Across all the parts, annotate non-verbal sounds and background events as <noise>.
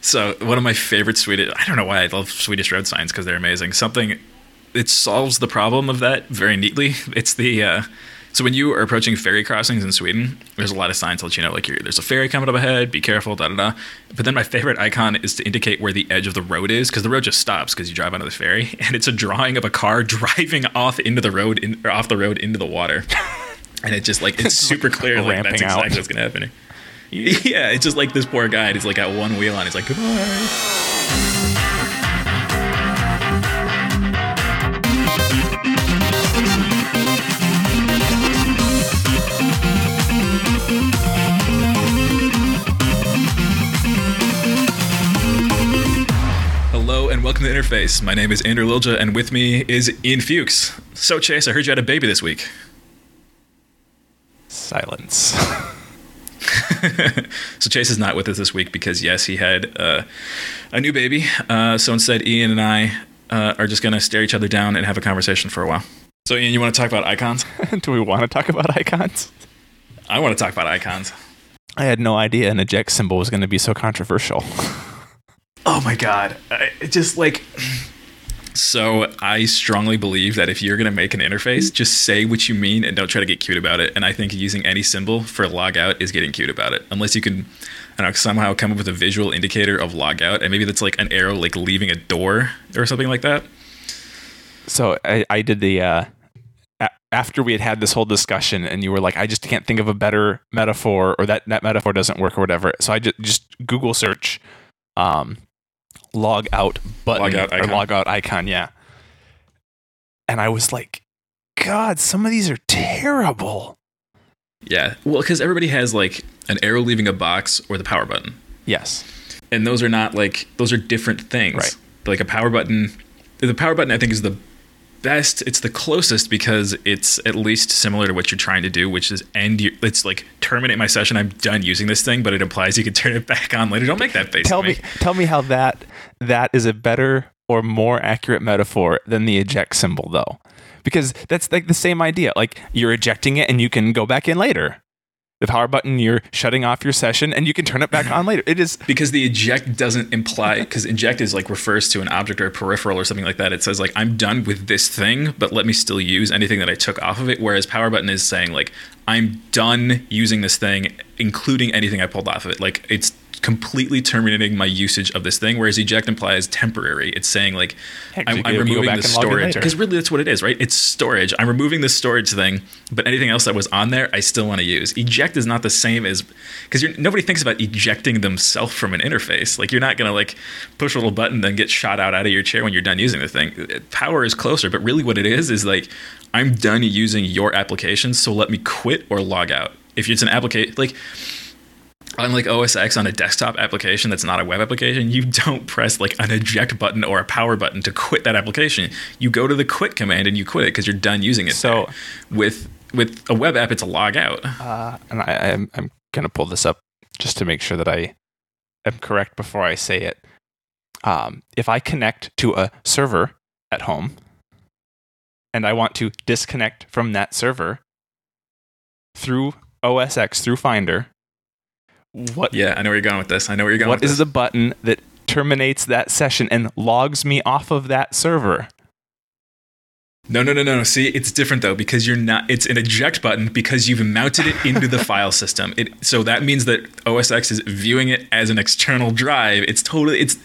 So one of my favorite Swedish I don't know why I love Swedish road signs because they're amazing. Something it solves the problem of that very neatly. It's the uh, so when you are approaching ferry crossings in Sweden, there's a lot of signs to let you know like there's a ferry coming up ahead, be careful, da da da. But then my favorite icon is to indicate where the edge of the road is because the road just stops because you drive onto the ferry, <laughs> and it's a drawing of a car <laughs> driving off into the road in, or off the road into the water, <laughs> and it just like it's, super clear like that's exactly out. what's gonna happen. <laughs> Yeah, it's just like this poor guy. He's like got one wheel on. He's like goodbye. Hello, and welcome to Interface. My name is Andrew Lilja, and with me is Ian Fuchs. So, Chase, I heard you had a baby this week. Silence. <laughs> <laughs> so, Chase is not with us this week because, yes, he had uh, a new baby. Uh, so, instead, Ian and I uh, are just going to stare each other down and have a conversation for a while. So, Ian, you want to talk about icons? <laughs> Do we want to talk about icons? I want to talk about icons. I had no idea an eject symbol was going to be so controversial. <laughs> Oh my god! I, just like. So I strongly believe that if you're going to make an interface, just say what you mean and don't try to get cute about it. And I think using any symbol for logout is getting cute about it, unless you can, I know, somehow come up with a visual indicator of logout, and maybe that's like an arrow like leaving a door or something like that. So I, I did the. Uh, after we had had this whole discussion, and you were like, "I just can't think of a better metaphor, or that that metaphor doesn't work, or whatever." So I just just Google search um, log out button log out or log out icon. Yeah. And I was like, God, some of these are terrible. Yeah. Well, because everybody has like an arrow leaving a box or the power button. Yes. And those are not like, those are different things. Right. Like a power button, the power button, I think, is the best it's the closest because it's at least similar to what you're trying to do which is end your, it's like terminate my session i'm done using this thing but it implies you can turn it back on later don't make that face tell me. me tell me how that that is a better or more accurate metaphor than the eject symbol though because that's like the same idea like you're ejecting it and you can go back in later the power button, you're shutting off your session and you can turn it back on later. It is <laughs> because the eject doesn't imply because eject is like refers to an object or a peripheral or something like that. It says like I'm done with this thing, but let me still use anything that I took off of it. Whereas power button is saying like I'm done using this thing, including anything I pulled off of it. Like it's completely terminating my usage of this thing. Whereas eject implies temporary. It's saying like Heck, I'm, I'm removing the storage because really that's what it is, right? It's storage. I'm removing the storage thing, but anything else that was on there, I still want to use. Eject is not the same as because nobody thinks about ejecting themselves from an interface. Like you're not gonna like push a little button then get shot out out of your chair when you're done using the thing. Power is closer, but really what it is is like I'm done using your application, so let me quit or log out. If it's an application like unlike OS X on a desktop application that's not a web application, you don't press like an eject button or a power button to quit that application. You go to the quit command and you quit it because you're done using it. So with with a web app, it's a log out. Uh, and I, am I'm, I'm gonna pull this up just to make sure that I am correct before I say it. Um, if I connect to a server at home and I want to disconnect from that server through OS X through Finder, what? Yeah i know where you're going with this. I know where you're going What is the button that terminates that session and logs me off of that server? No no no no see it's different though because you're not it's an eject button because you've mounted it into the <laughs> file system. It so that means that osx is viewing it as an external drive. It's totally it's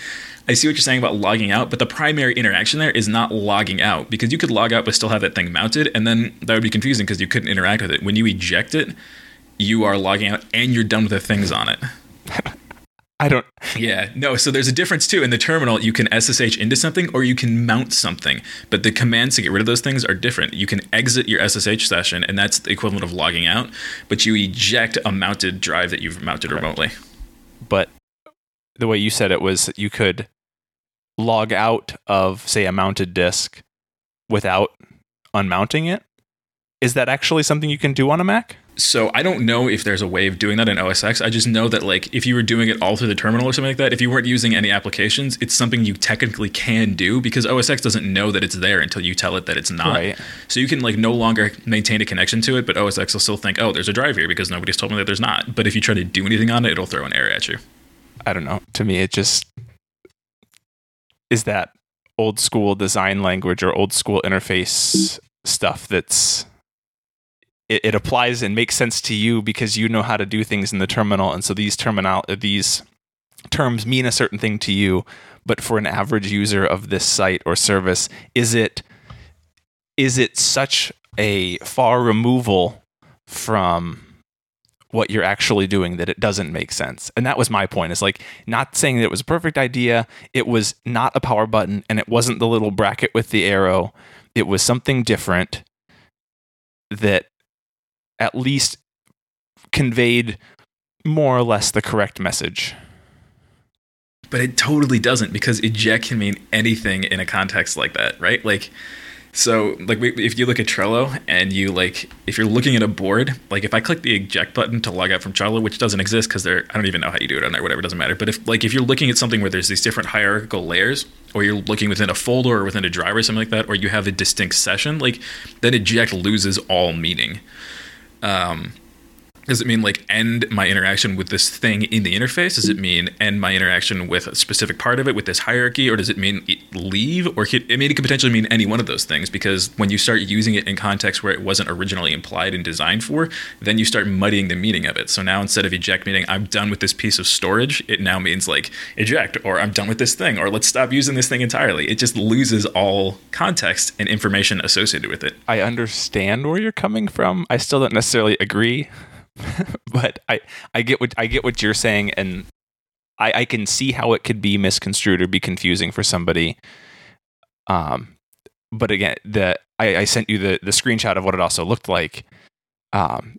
I see what you're saying about logging out, but the primary interaction there is not logging out because you could log out but still have that thing mounted, and then that would be confusing because you couldn't interact with it. When you eject it, you are logging out and you're done with the things on it. <laughs> I don't. Yeah, no. So there's a difference too. In the terminal, you can SSH into something or you can mount something, but the commands to get rid of those things are different. You can exit your SSH session, and that's the equivalent of logging out, but you eject a mounted drive that you've mounted Correct. remotely. But the way you said it was you could log out of, say, a mounted disk without unmounting it. Is that actually something you can do on a Mac? So I don't know if there's a way of doing that in OS X. I just know that like if you were doing it all through the terminal or something like that, if you weren't using any applications, it's something you technically can do because OS X doesn't know that it's there until you tell it that it's not. Right. So you can like no longer maintain a connection to it, but OS X will still think, oh, there's a drive here because nobody's told me that there's not. But if you try to do anything on it, it'll throw an error at you. I don't know. To me, it just is that old school design language or old school interface stuff that's it, it, applies and makes sense to you because you know how to do things in the terminal and so these terminal these terms mean a certain thing to you but for an average user of this site or service is it is it such a far removal from what you're actually doing that it doesn't make sense. And that was my point. It's like not saying that it was a perfect idea. It was not a power button and it wasn't the little bracket with the arrow. It was something different that at least conveyed more or less the correct message. But it totally doesn't because eject can mean anything in a context like that, right? Like so, like, if you look at Trello and you like, if you're looking at a board, like, if I click the eject button to log out from Trello, which doesn't exist because there, I don't even know how you do it on there, whatever, doesn't matter. But if, like, if you're looking at something where there's these different hierarchical layers, or you're looking within a folder or within a driver or something like that, or you have a distinct session, like, then eject loses all meaning. Um, does it mean like end my interaction with this thing in the interface? Does it mean end my interaction with a specific part of it with this hierarchy, or does it mean leave? Or could, I mean, it could potentially mean any one of those things because when you start using it in context where it wasn't originally implied and designed for, then you start muddying the meaning of it. So now instead of eject meaning I'm done with this piece of storage, it now means like eject or I'm done with this thing or let's stop using this thing entirely. It just loses all context and information associated with it. I understand where you're coming from. I still don't necessarily agree <laughs> but I I get what I get what you're saying, and I I can see how it could be misconstrued or be confusing for somebody. Um, but again, the I, I sent you the the screenshot of what it also looked like. Um,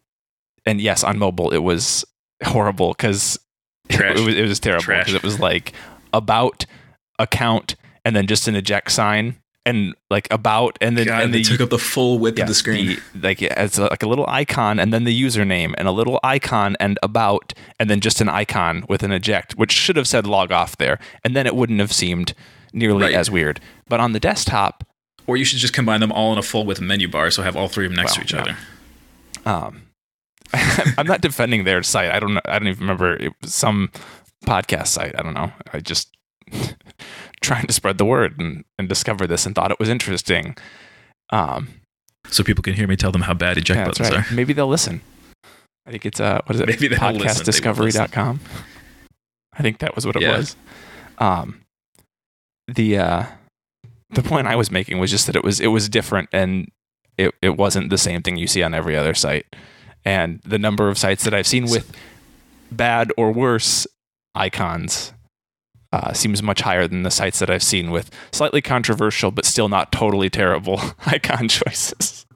and yes, on mobile it was horrible because <laughs> it, was it was terrible because it was like about account and then just an eject sign and like about and then God, and they took up the full width yeah, of the screen. The, like it's like a little icon and then the username and a little icon and about and then just an icon with an eject, which should have said log off there, and then it wouldn't have seemed nearly right. as weird. But on the desktop, or you should just combine them all in a full width menu bar, so have all three of them next well, to each yeah. other. Um, <laughs> I'm not defending their site. I don't know. I don't even remember it was some podcast site. I don't know. I just trying to spread the word and, and discover this and thought it was interesting. Um, so people can hear me tell them how bad eject yeah, buttons right. are. Maybe they'll listen. I think it's uh what is it? Maybe podcastdiscovery.com. I think that was what it yeah. was. Um the uh the point I was making was just that it was it was different and it, it wasn't the same thing you see on every other site. And the number of sites that I've seen with bad or worse icons uh, seems much higher than the sites that I've seen with slightly controversial but still not totally terrible <laughs> icon choices.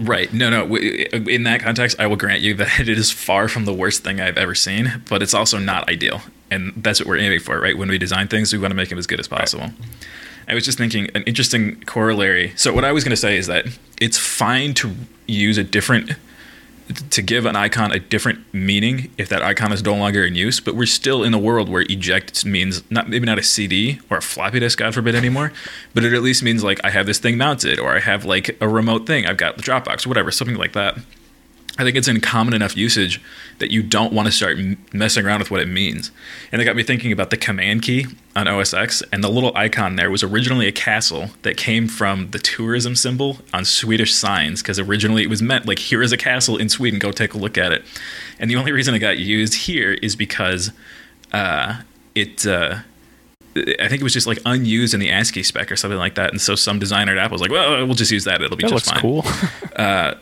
Right. No, no. In that context, I will grant you that <laughs> it is far from the worst thing I've ever seen, but it's also not ideal. And that's what we're aiming for, right? When we design things, we want to make them as good as possible. Right. I was just thinking an interesting corollary. So, what I was going to say is that it's fine to use a different to give an icon a different meaning if that icon is no longer in use. But we're still in a world where eject means not maybe not a CD or a floppy disk, God forbid, anymore. <laughs> But it at least means like I have this thing mounted, or I have like a remote thing. I've got the Dropbox, whatever, something like that. I think it's in common enough usage that you don't want to start messing around with what it means. And it got me thinking about the command key on OS X, and the little icon there was originally a castle that came from the tourism symbol on Swedish signs, because originally it was meant like, here is a castle in Sweden, go take a look at it. And the only reason it got used here is because uh, it. Uh, I think it was just like unused in the ASCII spec or something like that, and so some designer at Apple was like, "Well, we'll just use that; it'll be that just looks fine." Cool. uh,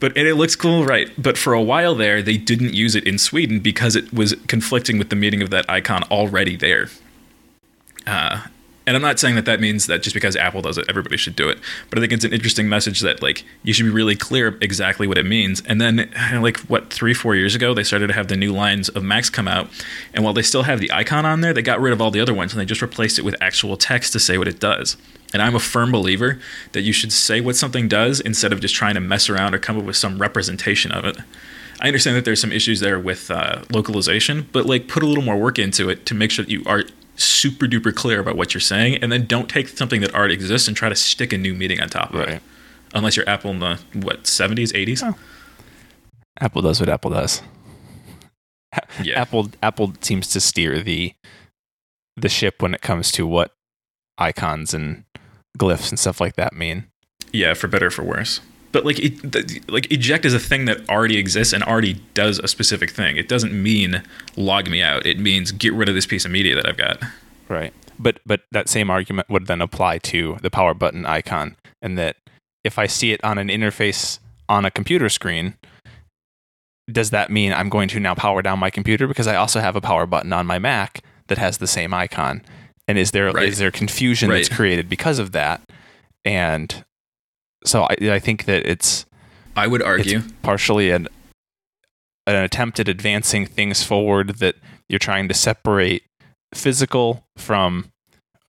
but and it looks cool, right? But for a while there, they didn't use it in Sweden because it was conflicting with the meaning of that icon already there. Uh, and I'm not saying that that means that just because Apple does it, everybody should do it. But I think it's an interesting message that like you should be really clear exactly what it means. And then <laughs> like what three four years ago, they started to have the new lines of Macs come out, and while they still have the icon on there, they got rid of all the other ones and they just replaced it with actual text to say what it does. And I'm a firm believer that you should say what something does instead of just trying to mess around or come up with some representation of it. I understand that there's some issues there with uh, localization, but like put a little more work into it to make sure that you are super duper clear about what you're saying, and then don't take something that already exists and try to stick a new meaning on top of right. it. Unless you're Apple in the what 70s, 80s. Oh. Apple does what Apple does. Yeah. <laughs> Apple Apple seems to steer the the ship when it comes to what icons and glyphs and stuff like that mean. Yeah, for better or for worse. But like, it, the, like eject is a thing that already exists and already does a specific thing. It doesn't mean log me out. It means get rid of this piece of media that I've got. Right. But but that same argument would then apply to the power button icon, and that if I see it on an interface on a computer screen, does that mean I'm going to now power down my computer because I also have a power button on my Mac that has the same icon? And is there is Right. there confusion that's created because of that? And so I, I think that it's I would argue. partially an an attempt at advancing things forward that you're trying to separate physical from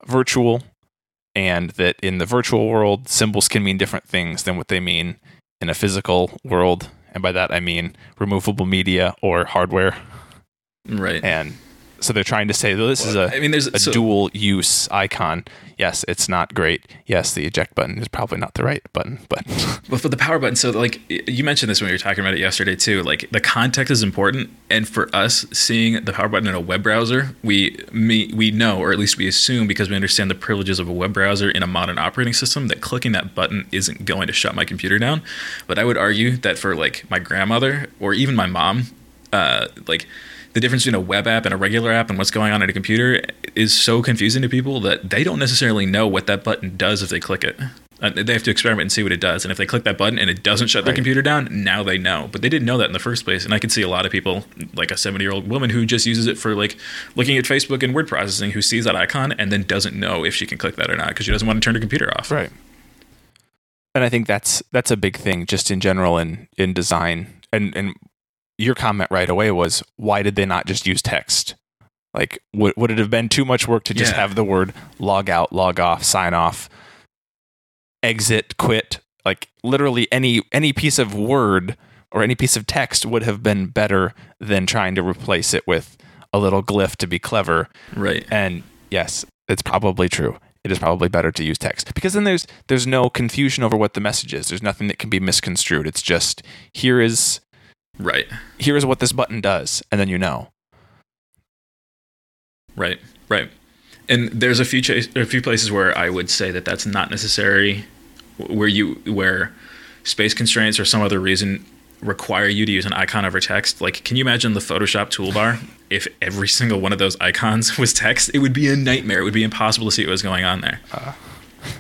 virtual and that in the virtual world symbols can mean different things than what they mean in a physical world and by that I mean removable media or hardware right. and so they're trying to say well, this is a I mean, there's a so- dual use icon. Yes, it's not great. Yes, the eject button is probably not the right button, but <laughs> Well, for the power button, so like you mentioned this when we were talking about it yesterday too. Like the context is important, and for us, seeing the power button in a web browser, we me, we know, or at least we assume, because we understand the privileges of a web browser in a modern operating system, that clicking that button isn't going to shut my computer down. But I would argue that for like my grandmother or even my mom, uh, like the difference between a web app and a regular app and what's going on in a computer is so confusing to people that they don't necessarily know what that button does if they click it. Uh, they have to experiment and see what it does. And if they click that button and it doesn't shut their Right. computer down, now they know. But they didn't know that in the first place. And I can see a lot of people, like a 70 year old woman who just uses it for like looking at Facebook and word processing, who sees that icon and then doesn't know if she can click that or not because she doesn't want to turn her computer off. Right. And I think that's that's a big thing just in general in in design. And and your comment right away was why did they not just use text? Like would would it have been too much work to just Yeah. have the word log out, log off, sign off, exit, quit? Like literally any any piece of word or any piece of text would have been better than trying to replace it with a little glyph to be clever Right. and yes, it's probably true. It is probably better to use text because then there's there's no confusion over what the message is. There's nothing that can be misconstrued. It's just here is Right. here is what this button does, and then you know. Right, right. And there's a few a few places where I would say that that's not necessary, where you where space constraints or some other reason require you to use an icon over text. Like, can you imagine the Photoshop toolbar if every single one of those icons <laughs> was text? It would be a nightmare. It would be impossible to see what was going on there. Ah.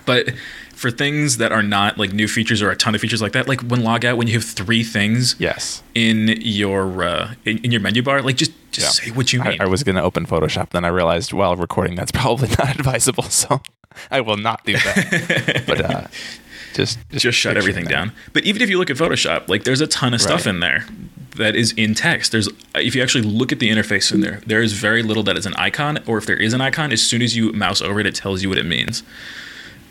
But for things that are not like new features or a ton of features like that, like when logout, when you have three things Yes, in your uh, in, in your menu bar, like just just Yeah. say what you I, mean. I was going to open Photoshop, then I realized while recording that's <laughs> probably not advisable, so <laughs> I will not do that. <laughs> but uh, just just shut everything that. down. But even if you look at Photoshop, like there's a ton of stuff Right. in there that is in text. There's if you actually look at the interface in there, there is very little that is an icon, or if there is an icon, as soon as you mouse over it, it tells you what it means.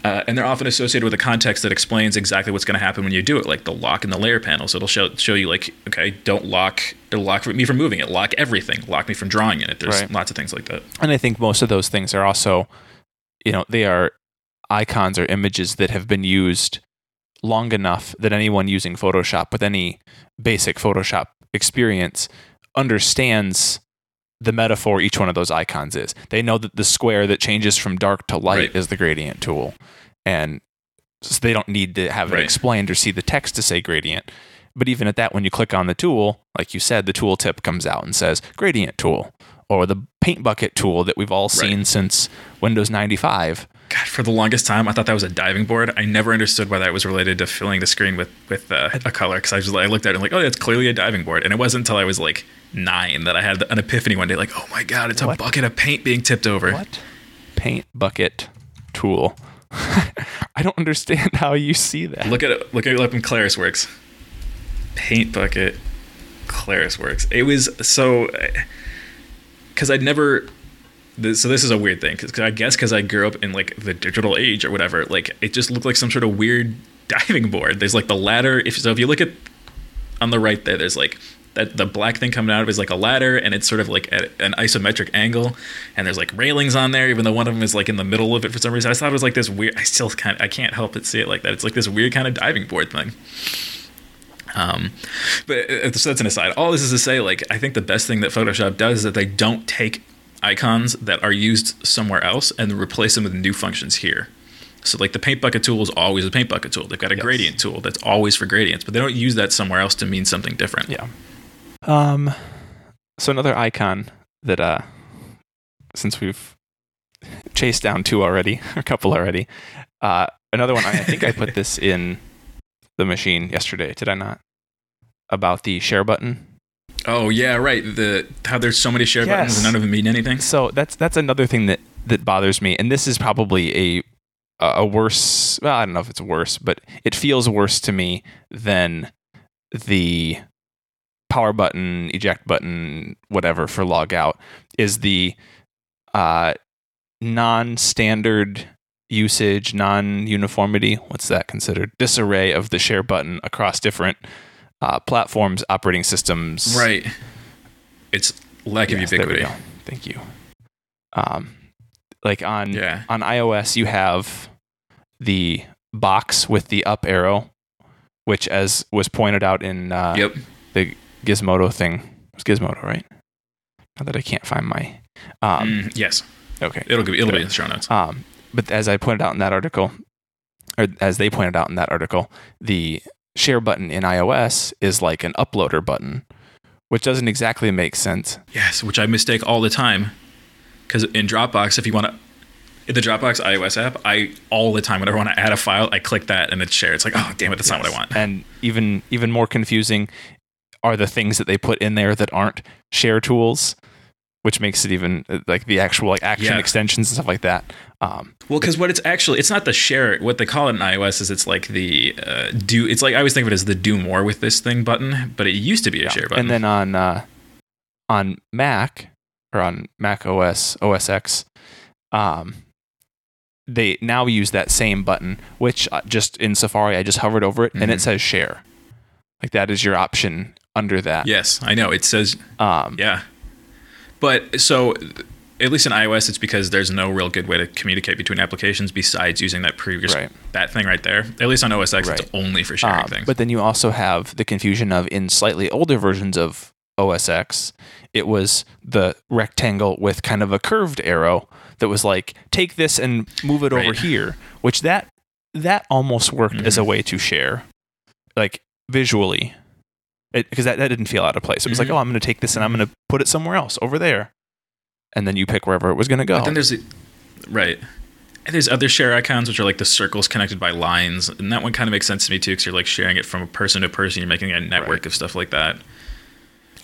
Uh, and they're often associated with a context that explains exactly what's going to happen when you do it, like the lock in the layer panel. So it'll show show you like, okay, don't lock, it'll lock me from moving it, lock everything, lock me from drawing in it. There's Right. lots of things like that. And I think most of those things are also, you know, they are icons or images that have been used long enough that anyone using Photoshop with any basic Photoshop experience understands the metaphor each one of those icons is. They know that the square that changes from dark to light Right. is the gradient tool. And so they don't need to have it explained or see the text to say gradient. But even at that, when you click on the tool, like you said, the tool tip comes out and says gradient tool or the paint bucket tool that we've all seen since Windows 95. God, for the longest time, I thought that was a diving board. I never understood why that was related to filling the screen with with uh, a color. Because I just I looked at it and like, oh, that's clearly a diving board. And it wasn't until I was like nine that I had an epiphany one day, like, oh my god, it's a bucket of paint being tipped over. What? Paint bucket tool. <laughs> I don't understand how you see that. Look at it. Look at it up in ClarisWorks. Paint bucket, ClarisWorks. It was so because I'd never. This, so this is a weird thing because I guess because I grew up in like the digital age or whatever, like it just looked like some sort of weird <laughs> diving board. There's like the ladder. If so, if you look at on the right there, there's like that the black thing coming out of it is like a ladder, and it's sort of like at an isometric angle, and there's like railings on there, even though one of them is like in the middle of it for some reason. I thought it was like this weird. I still kind I can't help but see it like that. It's like this weird kind of diving board thing. Um, but uh, so that's an aside. All this is to say, like, I think the best thing that Photoshop does is that they don't take icons that are used somewhere else and replace them with new functions here. So, like, the paint bucket tool is always a paint bucket tool. They've got a Yes. gradient tool that's always for gradients, but they don't use that somewhere else to mean something different. Yeah. Um. So another icon that uh, since we've chased down two already, <laughs> a couple already, uh, another one. I, I think I put this <laughs> in the machine yesterday. Did I not? About the share button. Oh yeah, right. The how there's so many share buttons and none of them mean anything. So that's that's another thing that that bothers me, and this is probably a a worse. Well, I don't know if it's worse, but it feels worse to me than the power button, eject button, whatever for log out is the uh, non-standard usage, non-uniformity. What's that considered? Disarray of the share button across different uh, platforms, operating systems. Right. It's lack of Yes, there we ubiquity. go. Thank you. Um, like on Yeah. on iOS, you have the box with the up arrow, which, as was pointed out in uh, Yep. the Gizmodo thing, it was Gizmodo, right? Not that I can't find my. Um, Mm, yes. Okay. It'll give, it'll be in the show notes. Um, but as I pointed out in that article, or as they pointed out in that article, the share button in iOS is like an uploader button, which doesn't exactly make sense. Yes, which I mistake all the time. Because in Dropbox, if you want to, in the Dropbox iOS app, I all the time whenever I want to add a file, I click that and it's shared. It's like, oh damn it, that's not what I want. And even even more confusing are the things that they put in there that aren't share tools, which makes it even uh, like the actual like action Yeah. extensions and stuff like that. Um, Well, because what it's actually, it's not the share. What they call it in iOS is it's like the uh, do. It's like I always think of it as the do more with this thing button, but it used to be a yeah. share button. And then on uh, on Mac or on Mac OS OS X, um, they now use that same button, which uh, just in Safari I just hovered over it and it Mhm. says share. Like that is your option under that. yes, I know it says Um, yeah, but so at least in iOS, it's because there's no real good way to communicate between applications besides using that previous Right. that thing right there. At least on OS X, Right. it's only for sharing Um, things. But then you also have the confusion of in slightly older versions of OS X, it was the rectangle with kind of a curved arrow that was like, take this and move it over here, which that that almost worked as a Mhm. way to share, like visually, because that, that didn't feel out of place. It was Mhm. like, oh, I'm going to take this and I'm going to put it somewhere else over there, and then you pick wherever it was going to go. But then there's the, right. And there's other share icons, which are like the circles connected by lines, and that one kind of makes sense to me too, because you're like sharing it from a person to person. You're making a network Right. of stuff like that.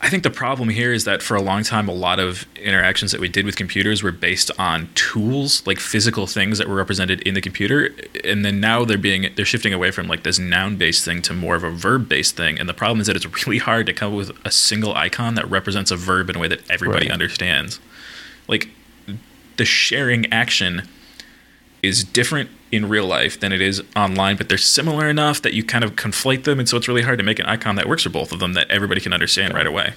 I think the problem here is that for a long time, a lot of interactions that we did with computers were based on tools, like physical things that were represented in the computer, and then now they're being they're shifting away from like this noun-based thing to more of a verb-based thing. And the problem is that it's <laughs> really hard to come up with a single icon that represents a verb in a way that everybody Right. understands. Like the sharing action is different in real life than it is online, but they're similar enough that you kind of conflate them, and so it's really hard to make an icon that works for both of them that everybody can understand right away.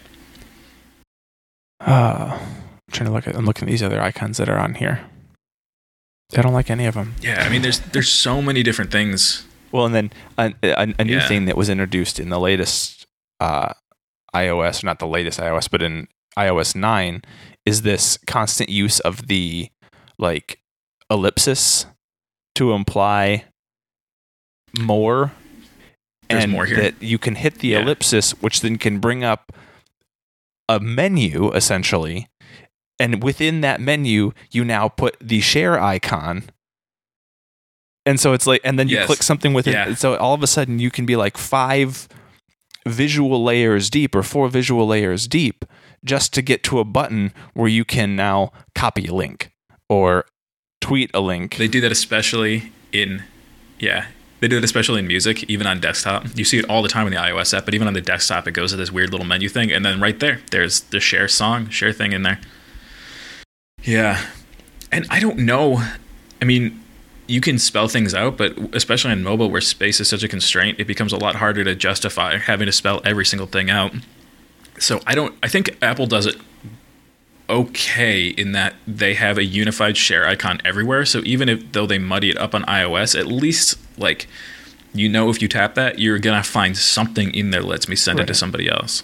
Uh, I'm trying to look at. I'm looking at these other icons that are on here. I don't like any of them. Yeah, I mean, there's there's so many different things. Well, and then a, a, a new Yeah. thing that was introduced in the latest uh, iOS, or not the latest iOS, but in iOS 9, is this constant use of the like ellipsis to imply more. There's and more here. that you can hit the Yeah. ellipsis, which then can bring up a menu essentially. And within that menu, you now put the share icon. And so it's like, and then you Yes. click something within. Yeah. So all of a sudden, you can be like five visual layers deep or four visual layers deep just to get to a button where you can now copy a link or tweet a link. They do that especially in, yeah, they do it especially in music, even on desktop. You see it all the time in the iOS app, but even on the desktop, it goes to this weird little menu thing, and then right there, there's the share song, share thing in there. Yeah, and I don't know. I mean, you can spell things out, but especially on mobile where space is such a constraint, it becomes a lot harder to justify having to spell every single thing out. So I don't. I think Apple does it okay in that they have a unified share icon everywhere. So even if though they muddy it up on iOS, at least like you know if you tap that, you're gonna find something in there that lets me send it to somebody else.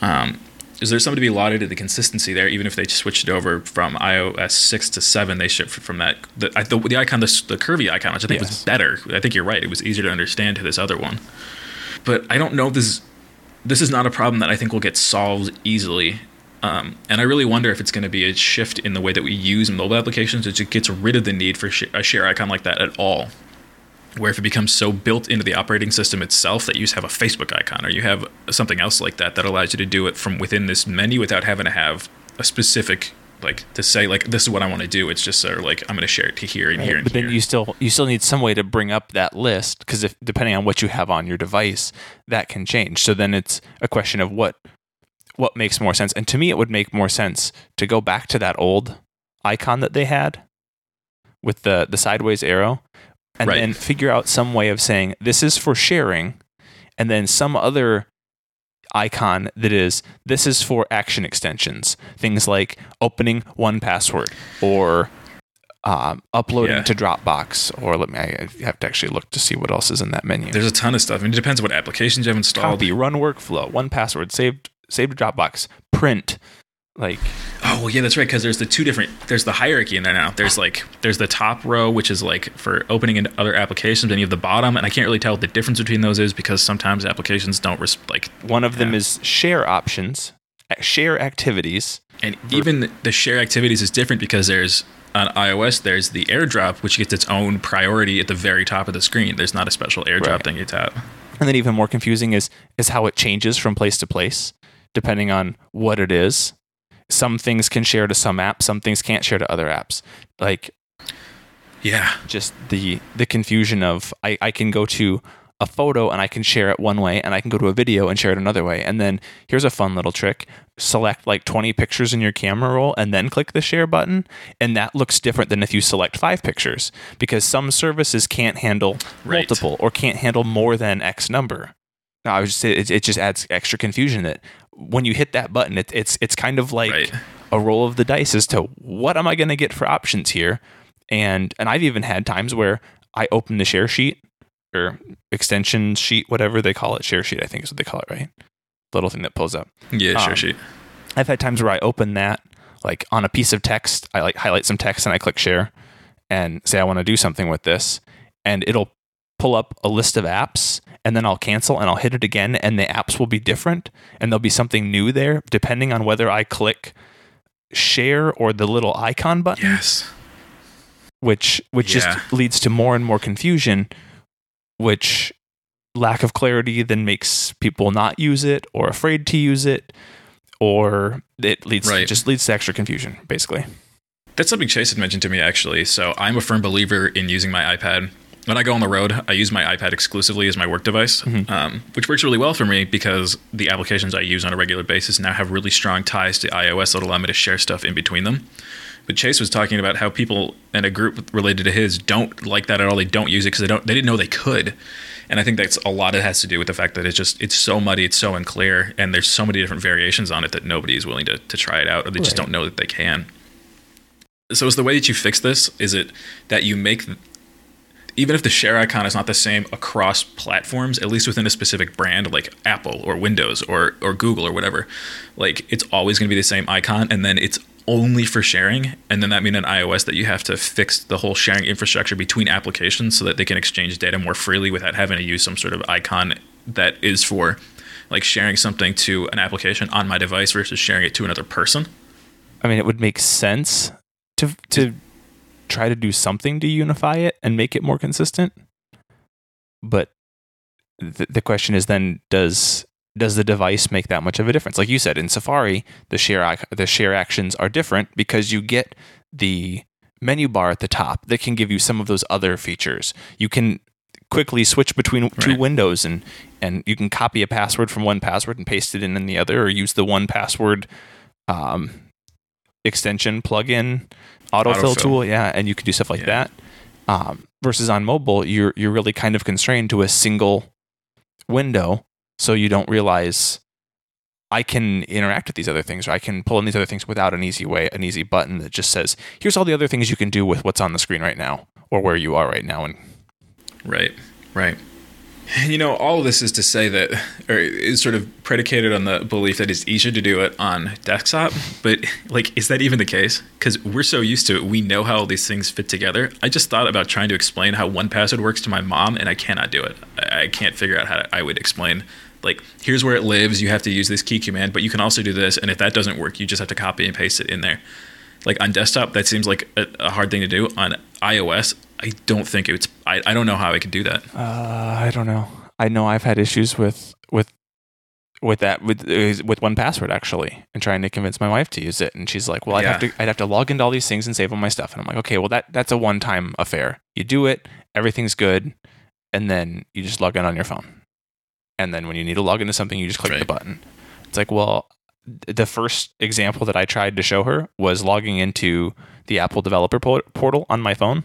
Um, is there something to be lauded at the consistency there? Even if they switched it over from iOS six to seven, they shipped from that the the, the icon, the, the curvy icon, which I think was better. I think you're right; it was easier to understand to this other one. But I don't know if this this is not a problem that I think will get solved easily. Um, and I really wonder if it's going to be a shift in the way that we use mobile applications, which it gets rid of the need for sh- a share icon like that at all. Where if it becomes so built into the operating system itself that you just have a Facebook icon or you have something else like that that allows you to do it from within this menu without having to have a specific like to say like this is what I want to do. It's just sort of like I'm going to share it to here and here and here. but then you still you still need some way to bring up that list because if depending on what you have on your device that can change so then it's a question of what what makes more sense and to me it would make more sense to go back to that old icon that they had with the the sideways arrow and Right. then figure out some way of saying this is for sharing and then some other icon that is this is for action extensions things like opening one password or um, uploading Yeah. to dropbox or let me i have to actually look to see what else is in that menu There's a ton of stuff. I mean, it depends on what applications you have installed. copy run workflow one password saved saved to dropbox print like Oh well, yeah, that's right. Because there's the two different. There's the hierarchy in there now. There's like there's the top row, which is like for opening into other applications, and you have the bottom, and I can't really tell what the difference between those is because sometimes applications don't res- like. one of them Yeah. is share options share activities And even the share activities is different because there's on iOS there's the AirDrop, which gets its own priority at the very top of the screen. There's not a special AirDrop Right. thing you tap. and then even more confusing is is how it changes from place to place depending on what it is some things can share to some apps some things can't share to other apps like Yeah, just the the confusion of I, I can go to a photo and I can share it one way and I can go to a video and share it another way. And then here's a fun little trick. Select like 20 pictures in your camera roll and then click the share button. And that looks different than if you select five pictures because some services can't handle Right. multiple or can't handle more than X number. Now, I would just say it, it just adds extra confusion that when you hit that button, it, it's it's kind of like Right. a roll of the dice as to what am I going to get for options here. And and I've even had times where I open the share sheet or extension sheet, whatever they call it, share sheet, I think is what they call it, right? Little thing that pulls up. yeah, sure, Um, sheet. I've had times where I open that like on a piece of text, I like highlight some text and I click share and say I want to do something with this and it'll pull up a list of apps and then I'll cancel and I'll hit it again and the apps will be different and there'll be something new there depending on whether I click share or the little icon button Yes. which which Yeah. just leads to more and more confusion which lack of clarity then makes people not use it or afraid to use it or it leads Right. just leads to extra confusion basically That's something Chase had mentioned to me actually. So I'm a firm believer in using my iPad. When I go on the road, I use my iPad exclusively as my work device, Mm-hmm. um, which works really well for me because the applications I use on a regular basis now have really strong ties to iOS that allow me to share stuff in between them. But Chase was talking about how people in a group related to his don't like that at all. They don't use it because they don't. They didn't know they could, and I think that's a lot. It has to do with the fact that it's just it's so muddy, it's so unclear, and there's so many different variations on it that nobody is willing to to try it out, or they just don't know that they can. So is the way that you fix this? Is it that you make even if the share icon is not the same across platforms, at least within a specific brand like Apple or Windows or or Google or whatever, like it's always going to be the same icon, and then it's only for sharing, and then that means in iOS that you have to fix the whole sharing infrastructure between applications so that they can exchange data more freely without having to use some sort of icon that is for like sharing something to an application on my device versus sharing it to another person. i mean it would make sense to to try to do something to unify it and make it more consistent. But the, the question is then does does the device make that much of a difference? Like you said in safari the share the share actions are different because you get the menu bar at the top that can give you some of those other features. You can quickly switch between two Right. windows and and you can copy a password from one password and paste it in in the other or use the one password um, extension plugin autofill Autofill. tool yeah and you can do stuff like Yeah. that um, versus on mobile you're you're really kind of constrained to a single window so you don't realize I can interact with these other things or I can pull in these other things without an easy way an easy button that just says here's all the other things you can do with what's on the screen right now or where you are right now and Right. Right. You know, all of this is to say that, or is sort of predicated on the belief that it's easier to do it on desktop. But, like, is that even the case? Because we're so used to it, we know how all these things fit together. I just thought about trying to explain how one password works to my mom, and I cannot do it. I can't figure out how I would explain, like, here's where it lives. You have to use this key command, but you can also do this. And if that doesn't work, you just have to copy and paste it in there. Like, on desktop, that seems like a, a hard thing to do. On iOS, I don't think it's. I, I don't know how I could do that. Uh, I don't know. I know I've had issues with with with that with with one password actually, and trying to convince my wife to use it, and she's like, "Well, I'd Yeah. have to I'd have to log into all these things and save all my stuff," and I'm like, "Okay, well that that's a one time affair. You do it, everything's good, and then you just log in on your phone, and then when you need to log into something, you just click the button." It's like, well, the first example that I tried to show her was logging into the Apple Developer Portal on my phone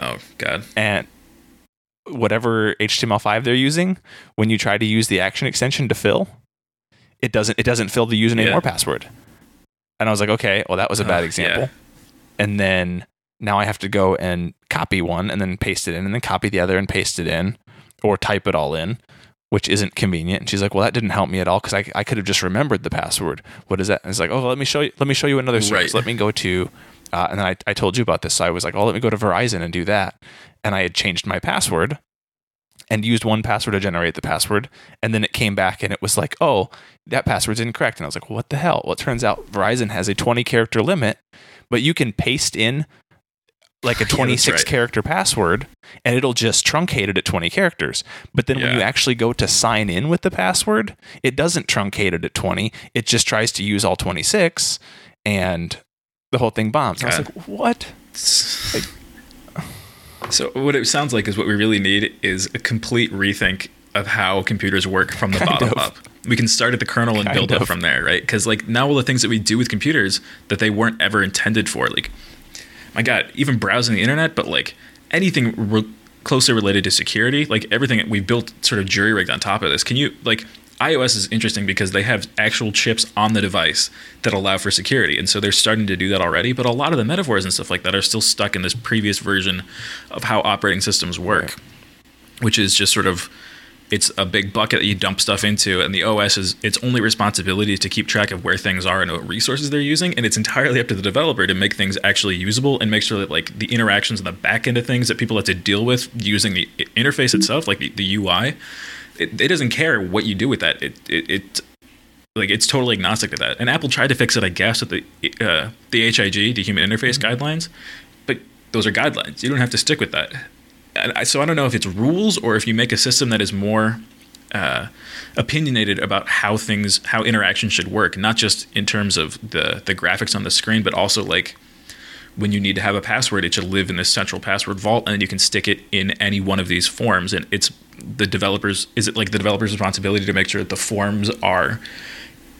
Oh, God. and whatever HTML5 they're using, when you try to use the action extension to fill, it doesn't it doesn't fill the username Yeah. or password. And I was like, okay, well that was a bad Ugh, example. yeah. And then now I have to go and copy one and then paste it in and then copy the other and paste it in or type it all in, which isn't convenient. And she's like, well that didn't help me at all because I, I could have just remembered the password. What is that? And it's like, oh, let me show you let me show you another source. Right. Let me go to uh, and then I, I told you about this. So I was like, oh, let me go to Verizon and do that. And I had changed my password and used one password to generate the password. And then it came back and it was like, oh, that password's incorrect. And I was like, what the hell? Well, it turns out Verizon has a 20 character limit, but you can paste in like a <laughs> Yeah, 26 right. character password and it'll just truncate it at 20 characters. But then when you actually go to sign in with the password, it doesn't truncate it at 20. It just tries to use all 26 and the whole thing bombs. And I was like, what? So what it sounds like is what we really need is a complete rethink of how computers work from the bottom of. up. We can start at the kernel and Kind build up from there, right? Because like now all the things that we do with computers that they weren't ever intended for, like my God, even browsing the internet, but like anything re- closely related to security, like everything we've built sort of jury rigged on top of this. Can you like iOS is interesting because they have actual chips on the device that allow for security. And so they're starting to do that already. But a lot of the metaphors and stuff like that are still stuck in this previous version of how operating systems work, which is just sort of it's a big bucket that you dump stuff into and the os is its only responsibility is to keep track of where things are and what resources they're using and it's entirely up to the developer to make things actually usable and make sure that like the interactions on the back end of things that people have to deal with using the interface itself like the, the ui it, it doesn't care what you do with that. It, it, it like it's totally agnostic to that. And apple tried to fix it i guess with the uh, the hig the human interface guidelines but those are guidelines. You don't have to stick with that. And I, so I don't know if it's rules or if you make a system that is more uh, opinionated about how things, how interactions should work, not just in terms of the the graphics on the screen, but also like when you need to have a password, it should live in this central password vault, and then you can stick it in any one of these forms. And it's the developers. Is it like the developer's responsibility to make sure that the forms are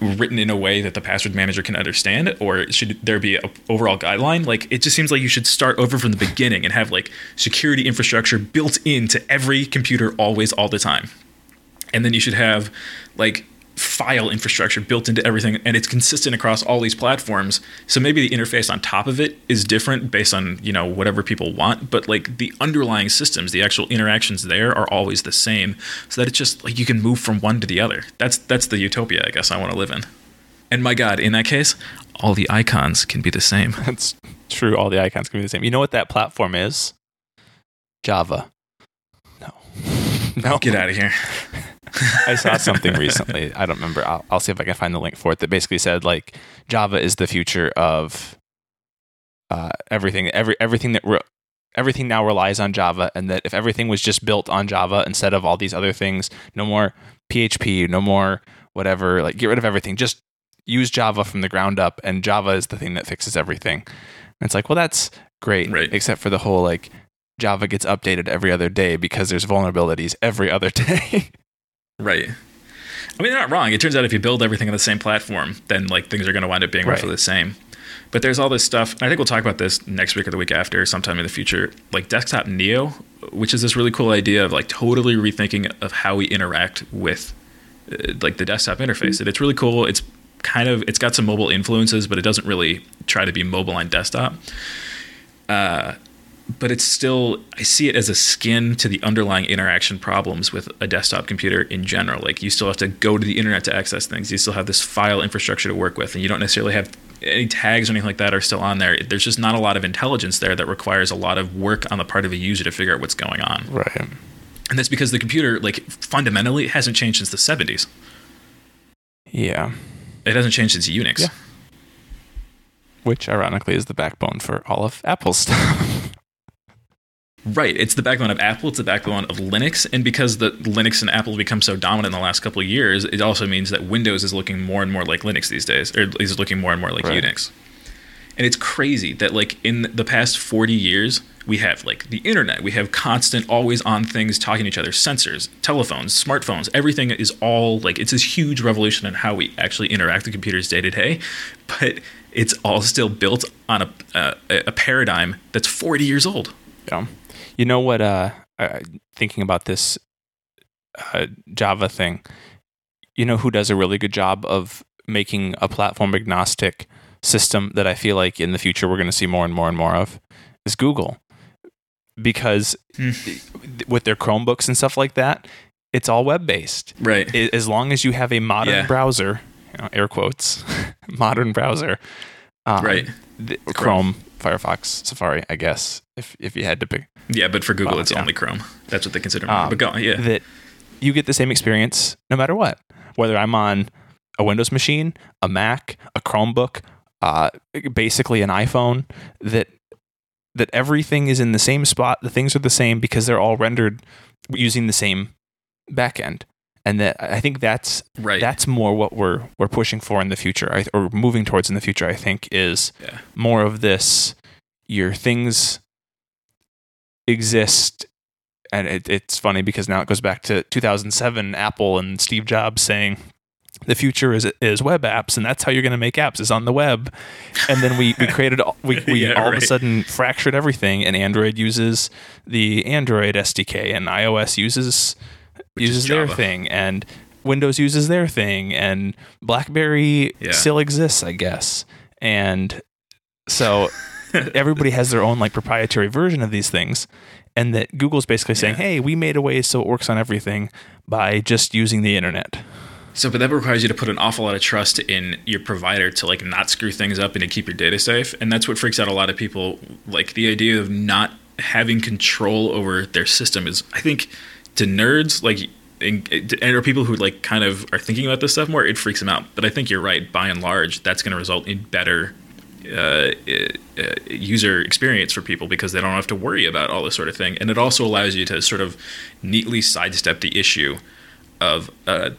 written in a way that the password manager can understand or should there be an overall guideline like it just seems like you should start over from the beginning and have like security infrastructure built into every computer always all the time and then you should have like file infrastructure built into everything and it's consistent across all these platforms so maybe the interface on top of it is different based on you know whatever people want but like the underlying systems the actual interactions there are always the same so that it's just like you can move from one to the other that's that's the utopia i guess i want to live in and my god in that case all the icons can be the same <laughs> That's true. All the icons can be the same. You know what that platform is? Java. No. <laughs> No. get out of here <laughs> I saw something recently. I don't remember. I'll, I'll see if I can find the link for it that basically said like Java is the future of uh, everything. Every everything that re- everything now relies on Java, and that if everything was just built on Java instead of all these other things, no more PHP, no more whatever. Like get rid of everything. Just use Java from the ground up, and Java is the thing that fixes everything. And it's like, well, that's great, Right. except for the whole like Java gets updated every other day because there's vulnerabilities every other <laughs> day. Right. I mean, they're not wrong. It turns out if you build everything on the same platform, then like things are going to wind up being roughly the same. But there's all this stuff. and I think we'll talk about this next week or the week after, sometime in the future. Like Desktop Neo, which is this really cool idea of like totally rethinking of how we interact with uh, like the desktop interface. And it's really cool. It's kind of it's got some mobile influences, but it doesn't really try to be mobile on desktop. Uh, but it's still I see it as a skin to the underlying interaction problems with a desktop computer in general. Like you still have to go to the internet to access things. You still have this file infrastructure to work with, and you don't necessarily have any tags or anything like that are still on there. There's just not a lot of intelligence there that requires a lot of work on the part of a user to figure out what's going on. Right. And that's because the computer, like fundamentally, hasn't changed since the 70s. Yeah. It hasn't changed since Unix. Yeah. Which, ironically, is the backbone for all of Apple's <laughs> stuff. Right. It's the backbone of Apple. It's the backbone of Linux. And because the Linux and Apple become so dominant in the last couple of years, it also means that Windows is looking more and more like Linux these days, or is looking more and more like Right. Unix. And it's crazy that like in the past 40 years, we have like the internet, we have constant, always on things talking to each other, sensors, telephones, smartphones, everything is all like it's this huge revolution in how we actually interact with computers day to day. But it's all still built on a, a, a paradigm that's 40 years old. Yeah. You know what? Uh, uh, thinking about this uh, Java thing, you know who does a really good job of making a platform agnostic system that I feel like in the future we're going to see more and more and more of is Google, because with their Chromebooks and stuff like that, it's all web based. Right. As long as you have a modern Yeah. browser, you know, air quotes, <laughs> modern browser, um, Right. th- Chrome. Chrome, Firefox, Safari, I guess, if if you had to pick Yeah, but for Google, Well, it's yeah. only Chrome. That's what they consider. Um, but go yeah. that you get the same experience no matter what. Whether I'm on a Windows machine, a Mac, a Chromebook, uh, basically an iPhone, that that everything is in the same spot. The things are the same because they're all rendered using the same backend. And that I think that's right. that's more what we're we're pushing for in the future, I, or moving towards in the future. I think is yeah. more of this your things exist and it, it's funny because now it goes back to 2007 apple and steve jobs saying the future is is web apps and that's how you're going to make apps is on the web and then we, we created all- we, we <laughs> Yeah, all of a sudden fractured everything and android uses the android sdk and ios uses uses their thing and windows uses their thing and blackberry Yeah. still exists i guess and so <laughs> everybody has their own like proprietary version of these things and that google's basically saying Yeah. hey we made a way so it works on everything by just using the internet So, but that requires you to put an awful lot of trust in your provider to like not screw things up and to keep your data safe. And that's what freaks out a lot of people. Like the idea of not having control over their system is, I think, to nerds like. And and or people who like kind of are thinking about this stuff more, it freaks them out. But I think you're right. By and large, that's going to result in better uh, uh, user experience for people because they don't have to worry about all this sort of thing. And it also allows you to sort of neatly sidestep the issue of uh,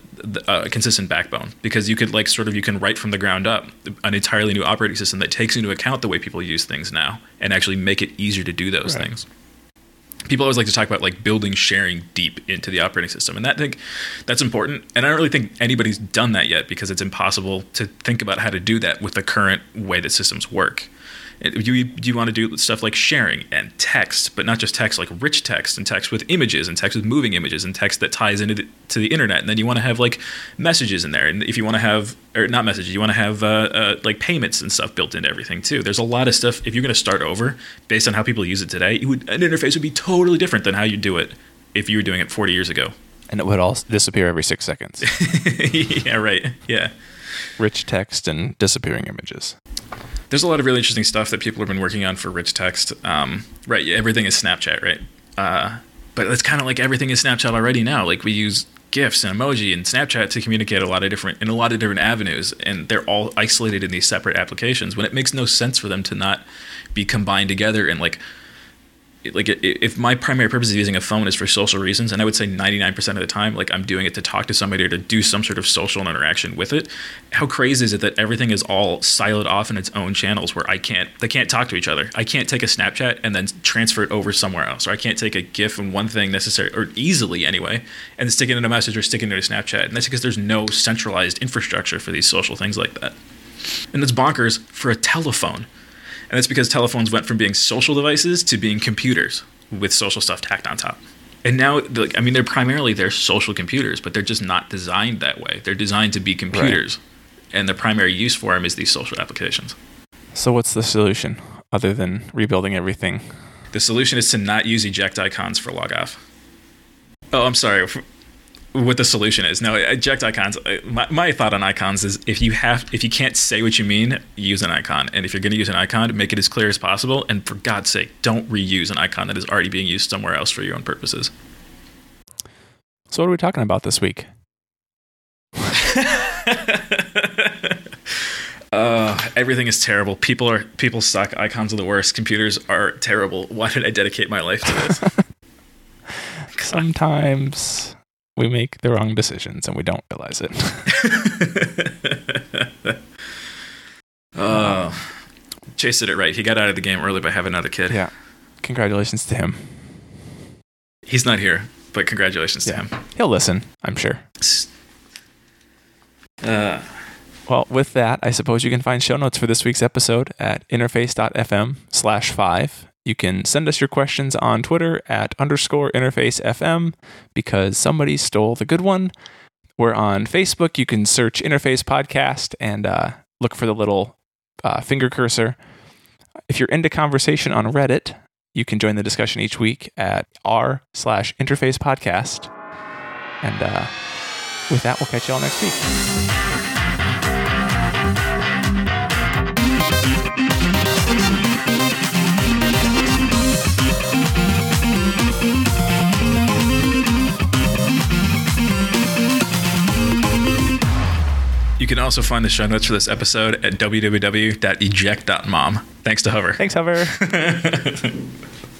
a consistent backbone because you could like sort of you can write from the ground up an entirely new operating system that takes into account the way people use things now and actually make it easier to do those Right. things people always like to talk about like building sharing deep into the operating system and that thing that's important and i don't really think anybody's done that yet because it's impossible to think about how to do that with the current way that systems work do you, do you want to do stuff like sharing and text but not just text like rich text and text with images and text with moving images and text that ties into the, to the internet and then you want to have like messages in there and if you want to have or not messages you want to have uh, uh, like payments and stuff built into everything too. There's a lot of stuff if you're going to start over based on how people use it today it would, an interface would be totally different than how you do it if you were doing it 40 years ago. And it would all disappear every six seconds. <laughs> Yeah right. Yeah. Rich text and disappearing images there's a lot of really interesting stuff that people have been working on for rich text. Um, right, everything is Snapchat, right? Uh, but it's kind of like everything is Snapchat already now. Like we use GIFs and emoji and Snapchat to communicate a lot of different in a lot of different avenues, and they're all isolated in these separate applications. When it makes no sense for them to not be combined together and like. Like if my primary purpose of using a phone is for social reasons, and I would say 99% of the time, like I'm doing it to talk to somebody or to do some sort of social interaction with it. How crazy is it that everything is all siloed off in its own channels where I can't, they can't talk to each other. I can't take a Snapchat and then transfer it over somewhere else, or I can't take a GIF and one thing necessary or easily anyway, and stick it in a message or stick it into a Snapchat. And that's because there's no centralized infrastructure for these social things like that. And it's bonkers for a telephone. And that's because telephones went from being social devices to being computers with social stuff tacked on top. And now, like, I mean, they're primarily they're social computers, but they're just not designed that way. They're designed to be computers, and the primary use for them is these social applications. so what's the solution other than rebuilding everything The solution is to not use eject icons for log off. Oh, I'm sorry. What the solution is? No, eject icons. My, my thought on icons is if you have, if you can't say what you mean, use an icon. And if you're going to use an icon, make it as clear as possible. And for God's sake, don't reuse an icon that is already being used somewhere else for your own purposes. So what are we talking about this week? <laughs> Uh, everything is terrible. People are people suck. Icons are the worst. Computers are terrible. Why did I dedicate my life to this? <laughs> Sometimes we make the wrong decisions and we don't realize it. uh, <laughs> Chase did it right. He got out of the game early by having another kid. yeah. Congratulations to him. He's not here, but congratulations Yeah. to him. He'll listen, I'm sure. Uh, Well, with that, I suppose you can find show notes for this week's episode at interface.fm slash five. You can send us your questions on Twitter at underscore interface FM because somebody stole the good one. We're on Facebook. You can search Interface Podcast and uh, look for the little uh, finger cursor. If you're into conversation on Reddit, you can join the discussion each week at r slash interface podcast. And uh, with that, we'll catch you all next week. You can also find the show notes for this episode at www.eject.mom. Thanks to Hover. Thanks, Hover. <laughs>